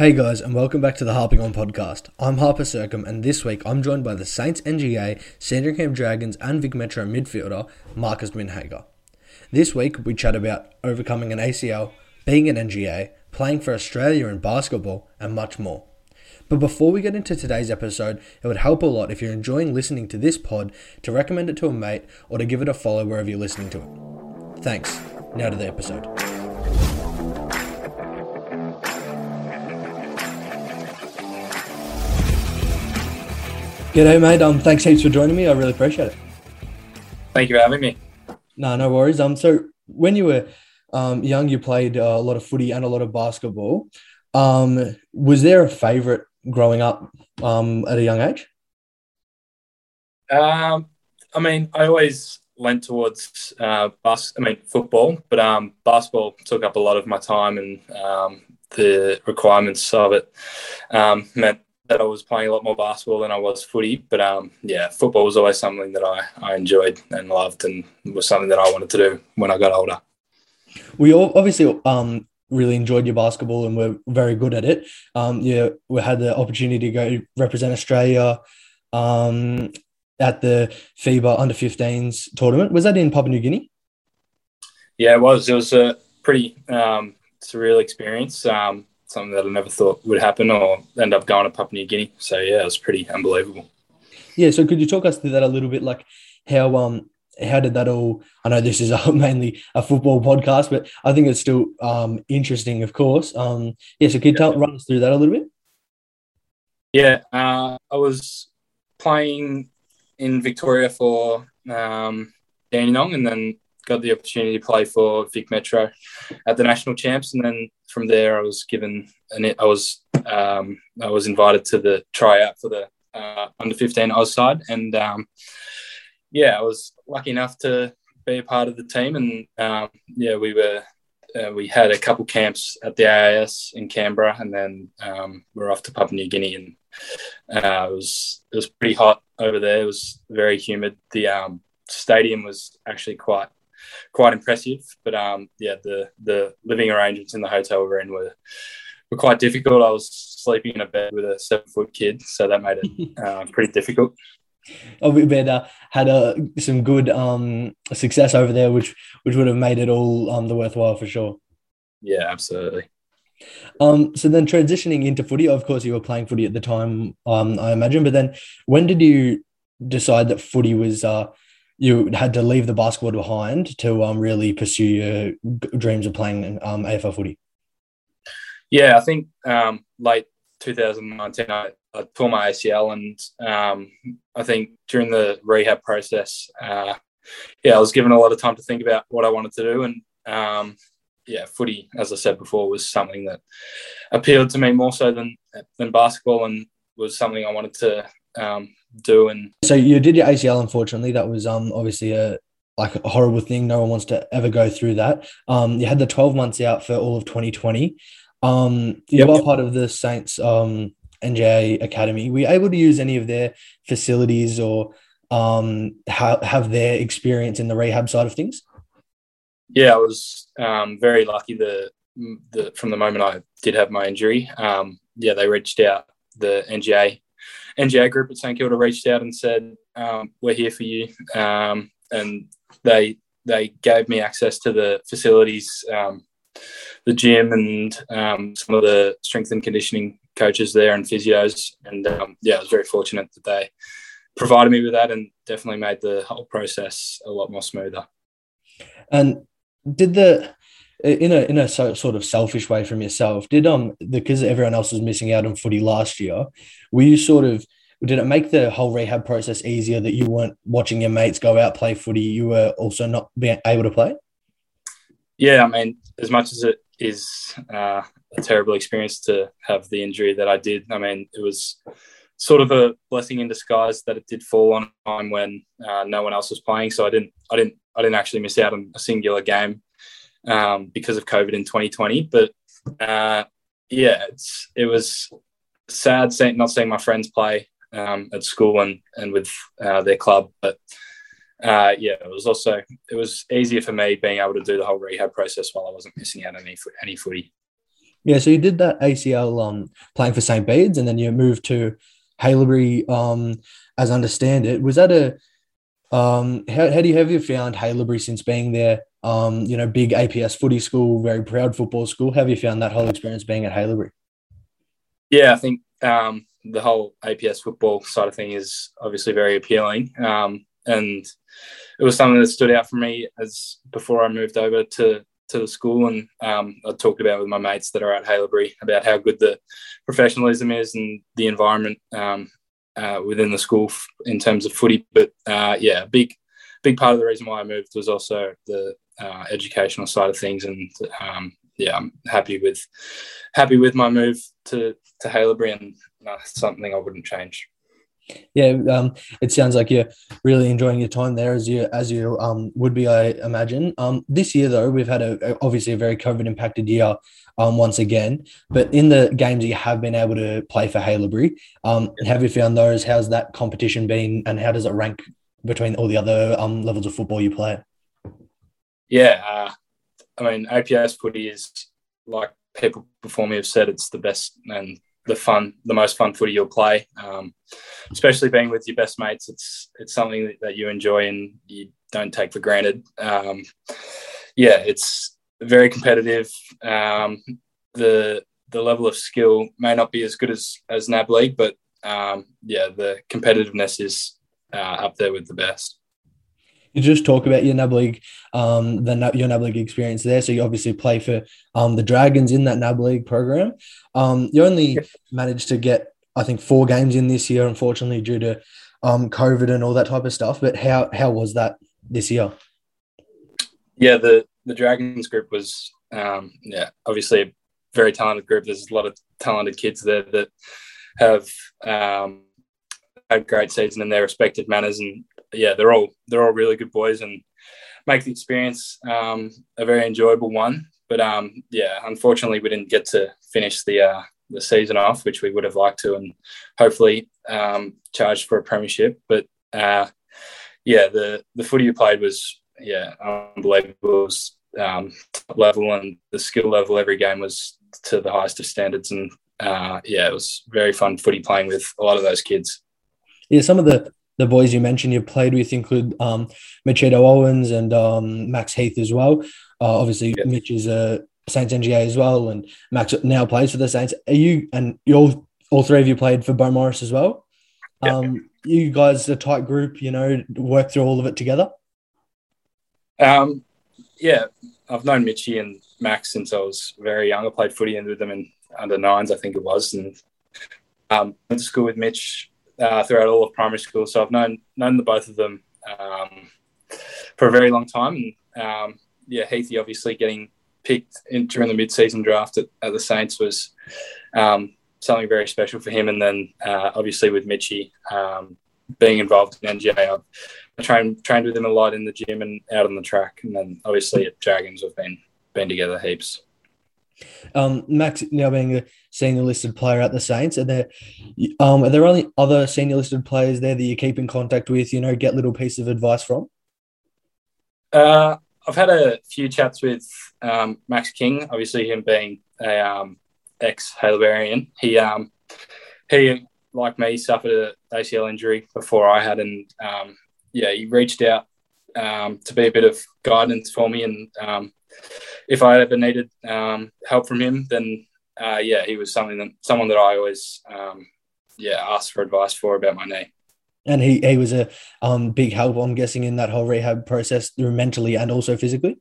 Hey guys, and welcome back to the Harping On podcast. I'm Harper Secombe, and this week I'm joined by the Saints NGA, Sandringham Dragons, and Vic Metro midfielder Marcus Windhager. This week we chat about overcoming an ACL, being an NGA, playing for Australia in basketball, and much more. But before we get into today's episode, it would help a lot if you're enjoying listening to this pod to recommend it to a mate or to give it a follow wherever you're listening to it. Thanks. Now to the episode. G'day, mate. Um, thanks heaps for joining me. I really appreciate it. Thank you for having me. No, no worries. Um, so when you were um, young, you played uh, a lot of footy and a lot of basketball. Um, was there a favourite growing up um, at a young age? Um, I mean, I always went towards uh, bus. I mean, football, but um, basketball took up a lot of my time, and um, the requirements of it um, meant that I was playing a lot more basketball than I was footy. But um, yeah, football was always something that I, I enjoyed and loved, and was something that I wanted to do when I got older. We all obviously um, really enjoyed your basketball and were very good at it. Um, yeah, we had the opportunity to go represent Australia um, at the FIBA Under 15s tournament. Was that in Papua New Guinea? Yeah, it was. It was a pretty um, surreal experience. Um, something that I never thought would happen or end up going to Papua New Guinea. So yeah, it was pretty unbelievable. Yeah. So could you talk us through that a little bit? Like how um how did that all? I know this is a, mainly a football podcast, but I think it's still um interesting, of course. Um yeah. So could you tell, run us through that a little bit? Yeah, uh, I was playing in Victoria for um, Dandenong, and then got the opportunity to play for Vic Metro at the national champs, and then from there I was given and I was um, I was invited to the tryout for the uh, under fifteen Oz side, and um, yeah, I was lucky enough to be a part of the team, and um, yeah, we were. Uh, we had a couple camps at the AIS in Canberra, and then um, we are off to Papua New Guinea, and uh, it was it was pretty hot over there. It was very humid. The um, stadium was actually quite quite impressive. But um, yeah, the the living arrangements in the hotel we were in were were quite difficult. I was sleeping in a bed with a seven foot kid, so that made it uh, pretty difficult. Oh, but uh, had uh, some good um, success over there, which which would have made it all um, the worthwhile for sure. Yeah, absolutely. Um, so then transitioning into footy, of course, you were playing footy at the time, um, I imagine. But then, when did you decide that footy was uh, you had to leave the basketball behind to um, really pursue your dreams of playing um, AFL footy? Yeah, I think um, late 2019, I, I, tore my ACL, and um, I think during the rehab process, uh, yeah, I was given a lot of time to think about what I wanted to do, and um, yeah, footy, as I said before, was something that appealed to me more so than than basketball, and was something I wanted to um, do. And so you did your ACL. Unfortunately, that was um obviously a like a horrible thing. No one wants to ever go through that. Um, you had the twelve months out for all of 2020. Um, you yep. are part of the Saints um NGA Academy. Were you able to use any of their facilities or um ha- have their experience in the rehab side of things? Yeah, I was um, very lucky. The, the from the moment I did have my injury, um, yeah, they reached out the NGA NGA group at St Kilda reached out and said, um, "We're here for you," um, and they they gave me access to the facilities, um, the gym, and um, some of the strength and conditioning coaches there and physios. And um, yeah, I was very fortunate that they provided me with that, and definitely made the whole process a lot more smoother. And did the in a in a so, sort of selfish way from yourself did um because everyone else was missing out on footy last year were you sort of did it make the whole rehab process easier that you weren't watching your mates go out play footy you were also not being able to play? Yeah i mean as much as it is uh, a terrible experience to have the injury that i did i mean it was sort of a blessing in disguise that it did fall on time when uh, no one else was playing so i didn't i didn't i didn't actually miss out on a singular game um, because of COVID in 2020. But uh, yeah, it's it was sad seeing, not seeing my friends play um, at school and and with uh, their club, but. Uh, yeah, it was also it was easier for me being able to do the whole rehab process while I wasn't missing out on any any footy. Yeah, so you did that ACL um, playing for St. Bede's, and then you moved to Haileybury. Um, as I understand it, was that a um, how, how do you have you found Haileybury since being there? Um, you know, big APS footy school, very proud football school. Have you found that whole experience being at Haileybury? Yeah, I think um, the whole APS football side of thing is obviously very appealing, um, and it was something that stood out for me as before I moved over to to the school, and um, I talked about with my mates that are at Haileybury about how good the professionalism is and the environment um, uh, within the school in terms of footy. But uh, yeah, big big part of the reason why I moved was also the uh, educational side of things, and um, yeah, I'm happy with happy with my move to to Haileybury, and uh, something I wouldn't change yeah, um, it sounds like you're really enjoying your time there, as you as you um, would be, I imagine. Um, this year though, we've had a, obviously a very COVID impacted year. Um, once again, but in the games you have been able to play for Haileybury, um, have you found those? How's that competition been, and how does it rank between all the other um levels of football you play? Yeah, uh, I mean APS footy is like people before me have said, it's the best and the fun, the most fun footy you'll play. Um, especially being with your best mates, it's it's something that you enjoy and you don't take for granted. Um, yeah, it's very competitive. Um, the the level of skill may not be as good as as NAB League, but um, yeah, the competitiveness is uh, up there with the best you just talk about your NAB League, um, the your NAB League experience there. So you obviously play for um, the Dragons in that NAB League program. Um, you only managed to get, I think, four games in this year, unfortunately, due to um, COVID and all that type of stuff. But how how was that this year? Yeah, the the Dragons group was, um, yeah, obviously a very talented group. There's a lot of talented kids there that have um, had great season in their respective manners and yeah, they're all they're all really good boys and make the experience um, a very enjoyable one. But um, yeah, unfortunately, we didn't get to finish the uh, the season off, which we would have liked to, and hopefully um, charged for a premiership. But uh, yeah, the the footy you played was yeah unbelievable. Was um, level, and the skill level every game was to the highest of standards. And uh, yeah, it was very fun footy playing with a lot of those kids. Yeah, some of the the boys you mentioned you've played with include um, Owens and um, Max Heath as well. Uh, obviously, yes. Mitch is a Saints NGA as well, and Max now plays for the Saints. Are you and you all all three of you played for Bo Morris as well? Yep. Um, you guys a tight group, you know, work through all of it together. Um, yeah, I've known Mitchy and Max since I was very young. I played footy with them in under nines, I think it was, and um, went to school with Mitch uh, throughout all of primary school. So I've known known the both of them um, for a very long time. And um, yeah, Heathy obviously getting picked in, during the mid-season draft at, at the Saints was um, something very special for him. And then uh, obviously with Mitchy um, being involved in NGA, I've I trained trained with him a lot in the gym and out on the track. And then obviously at Dragons, we've been been together heaps. Um, Max now being a senior listed player at the Saints, are there um, are there only other senior listed players there that you keep in contact with? You know, get little piece of advice from. Uh, I've had a few chats with um, Max King. Obviously, him being a um, ex Haileyburyan, he um, he like me suffered an ACL injury before I had, and um, yeah, he reached out um, to be a bit of guidance for me and um, if I ever needed um, help from him, then uh, yeah, he was something that someone that I always um, yeah asked for advice for about my knee. And he, he was a um, big help, I'm guessing, in that whole rehab process, through mentally and also physically.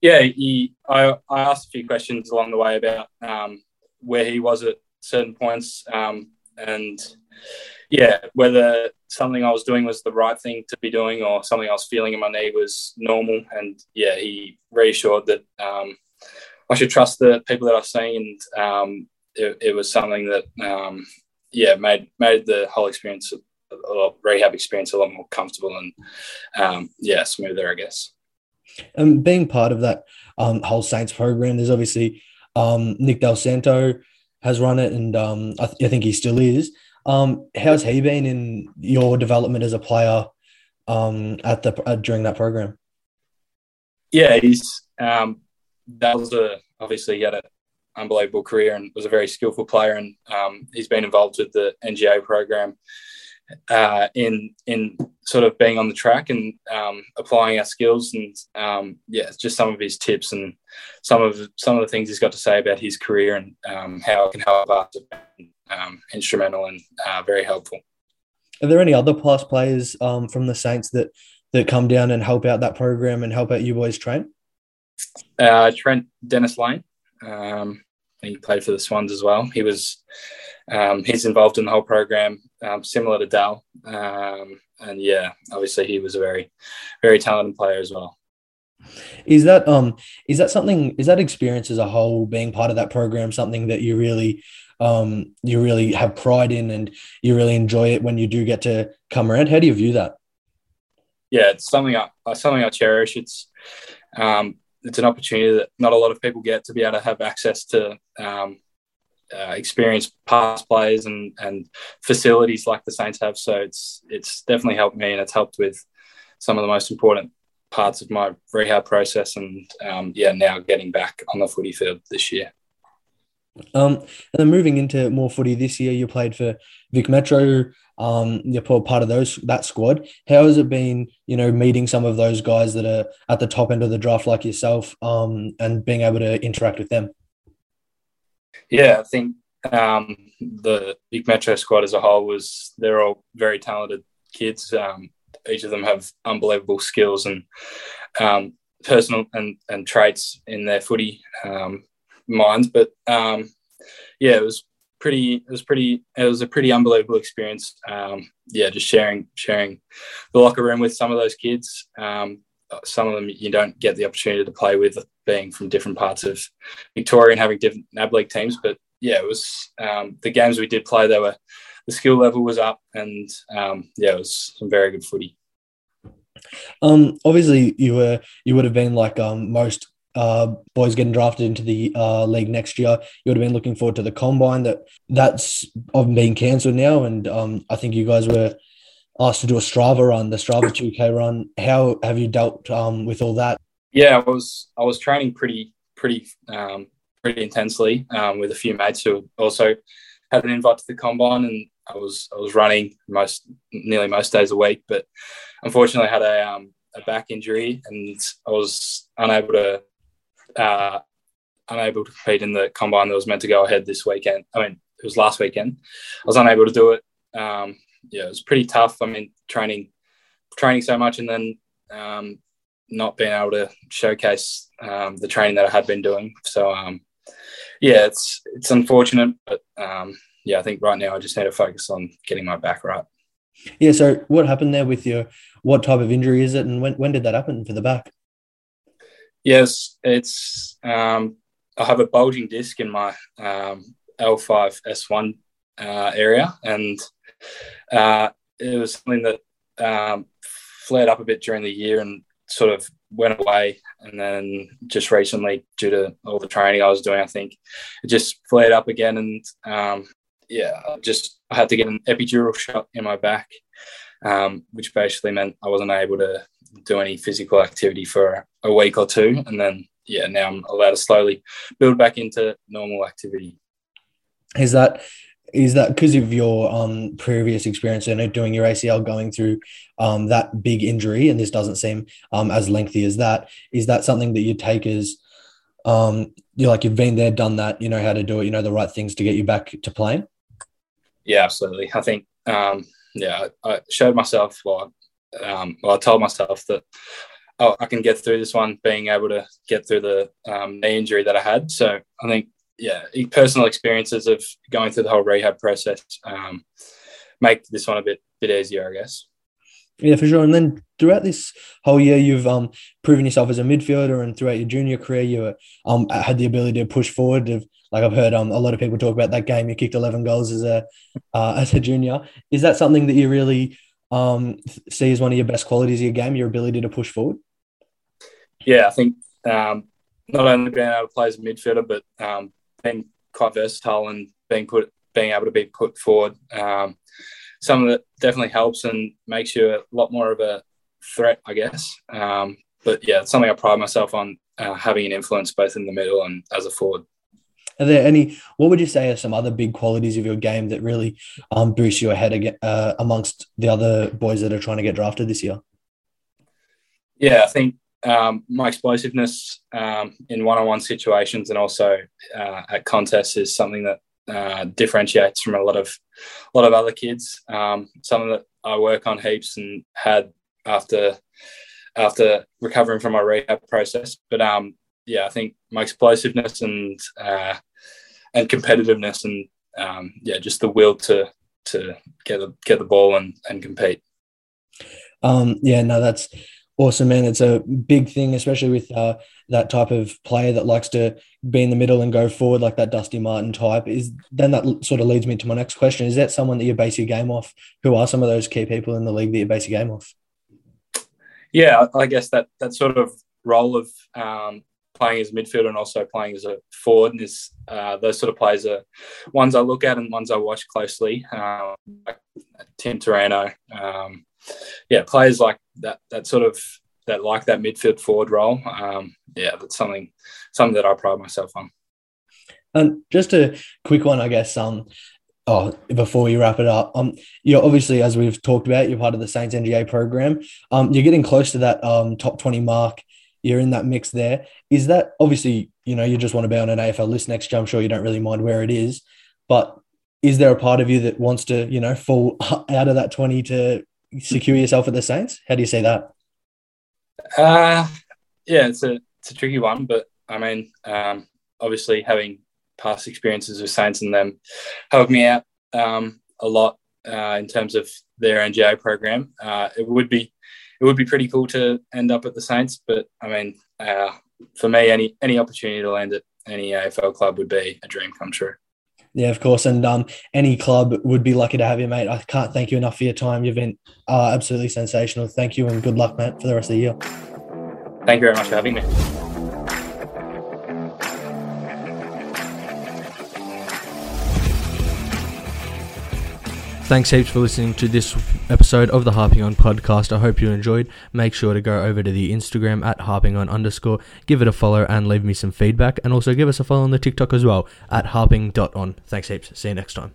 Yeah, he. I, I asked a few questions along the way about um, where he was at certain points, um, and yeah, whether something I was doing was the right thing to be doing or something I was feeling in my knee was normal. And yeah, he reassured that um, I should trust the people that I've seen. And um, it, it, was something that, um, yeah, made made the whole experience, a lot, rehab experience, a lot more comfortable and um, yeah, smoother, I guess. And being part of that um, whole Saints program, there's obviously um, Nick Dal Santo has run it, and I, th- I think he still is. Um, how's he been in your development as a player um, at the uh, during that program? Yeah, he's um, that was a obviously he had an unbelievable career and was a very skillful player. And um, he's been involved with the NGA program uh, in in sort of being on the track and um, applying our skills. And um, yeah, just some of his tips and some of some of the things he's got to say about his career and um, how it can help us. Um, instrumental and uh, very helpful. Are there any other past players um, from the Saints that that come down and help out that program and help out you boys train? Uh, Trent Dennis Lane. Um, he played for the Swans as well. He was um, he's involved in the whole program, um, similar to Dal. Um, and yeah, obviously he was a very, very talented player as well. Is that um is that something is that experience as a whole being part of that program something that you really um you really have pride in and you really enjoy it when you do get to come around? How do you view that? Yeah, it's something I something I cherish. It's um it's an opportunity that not a lot of people get to be able to have access to um, uh, experienced past players and and facilities like the Saints have. So it's it's definitely helped me, and it's helped with some of the most important parts of my rehab process. And um, yeah, now getting back on the footy field this year. Um, and then moving into more footy this year, you played for Vic Metro. Um, you're part of those that squad. How has it been, you know, meeting some of those guys that are at the top end of the draft like yourself, um, and being able to interact with them? Yeah, I think um, the Vic Metro squad as a whole was they're all very talented kids. Um, each of them have unbelievable skills and um, personal and, and traits in their footy um, minds. But um, yeah, it was pretty. It was pretty. It was a pretty unbelievable experience. Um, yeah, just sharing sharing the locker room with some of those kids. Um, some of them you don't get the opportunity to play with, being from different parts of Victoria and having different NAB league teams. But yeah, it was um, the games we did play. They were the skill level was up, and um, yeah, it was some very good footy. Um, obviously, you were you would have been like um, most uh, boys getting drafted into the uh, league next year. You would have been looking forward to the combine that that's being cancelled now, and um, I think you guys were asked to do a Strava run, the Strava 2K run. How have you dealt um, with all that? Yeah, I was I was training pretty pretty um, pretty intensely um, with a few mates who also had an invite to the combine, and I was I was running most nearly most days a week, but unfortunately I had a um, a back injury and I was unable to uh, unable to compete in the combine that was meant to go ahead this weekend. I mean, it was last weekend. I was unable to do it. Um, yeah, it was pretty tough. I mean, training, training so much, and then um, not being able to showcase um, the training that I had been doing. So, um, yeah, it's it's unfortunate, but um, yeah, I think right now I just need to focus on getting my back right. Yeah. So, what happened there with your? What type of injury is it, and when when did that happen for the back? Yes, it's um, I have a bulging disc in my um, L5 S1 uh, area, and uh, it was something that um, flared up a bit during the year and sort of went away. And then just recently, due to all the training I was doing, I think it just flared up again. And um, yeah, I just I had to get an epidural shot in my back, um, which basically meant I wasn't able to do any physical activity for a week or two. And then, yeah, now I'm allowed to slowly build back into normal activity. Is that is that because of your um, previous experience in doing your ACL, going through um, that big injury, and this doesn't seem um, as lengthy as that? Is that something that you take as um, you're like you've been there, done that, you know how to do it, you know the right things to get you back to playing? Yeah, absolutely. I think um, yeah, I showed myself well, um, well, I told myself that oh, I can get through this one, being able to get through the um, knee injury that I had. So I think yeah, personal experiences of going through the whole rehab process um, make this one a bit bit easier, I guess. Yeah, for sure. And then throughout this whole year, you've um, proven yourself as a midfielder, and throughout your junior career, you um, had the ability to push forward. Of, like I've heard um, a lot of people talk about that game. You kicked eleven goals as a uh, as a junior. Is that something that you really um, see as one of your best qualities of your game? Your ability to push forward. Yeah, I think um, not only being able to play as a midfielder, but um, being quite versatile and being put being able to be put forward. Um, some of that definitely helps and makes you a lot more of a threat, I guess. Um, but yeah, it's something I pride myself on uh, having an influence both in the middle and as a forward. Are there any? What would you say are some other big qualities of your game that really um, boost you ahead again, uh, amongst the other boys that are trying to get drafted this year? Yeah, I think um, my explosiveness um, in one-on-one situations and also uh, at contests is something that uh, differentiates from a lot of a lot of other kids. Um, something that I work on heaps and had after after recovering from my rehab process. But um, yeah, I think my explosiveness and uh, and competitiveness and um, yeah, just the will to to get the get the ball and and compete. Um, yeah, no, that's awesome, man. It's a big thing, especially with uh, that type of player that likes to be in the middle and go forward, like that Dusty Martin type. Is then that sort of leads me to my next question: Is that someone that you base your game off? Who are some of those key people in the league that you base your game off? Yeah, I guess that that sort of role of um, playing as midfielder and also playing as a forward is uh, those sort of players are ones I look at and ones I watch closely. Um, like Tim Taranto, um, yeah, players like that. That sort of that like that midfield forward role. Um, yeah, that's something something that I pride myself on. And just a quick one, I guess. Um, oh, before we wrap it up, um, you're obviously as we've talked about, you're part of the Saints NGA program. Um, you're getting close to that um top twenty mark. You're in that mix there. Is that obviously you know you just want to be on an AFL list next year? I'm sure you don't really mind where it is, but is there a part of you that wants to you know fall out of that twenty to secure yourself at the Saints? How do you see that? Uh, yeah, it's a it's a tricky one, but I mean, um, obviously having past experiences with Saints and them helped me out um, a lot uh, in terms of their NGA program. Uh, it would be it would be pretty cool to end up at the Saints, but I mean, uh, for me, any any opportunity to land at any AFL club would be a dream come true. Yeah, of course. And um, any club would be lucky to have you, mate. I can't thank you enough for your time. You've been uh, absolutely sensational. Thank you and good luck, mate, for the rest of the year. Thank you very much for having me. Thanks heaps for listening to this episode of the Harping On podcast. I hope you enjoyed. Make sure to go over to the Instagram at harping on underscore, give it a follow and leave me some feedback. And also give us a follow on the TikTok as well at harping.on. Thanks heaps. See you next time.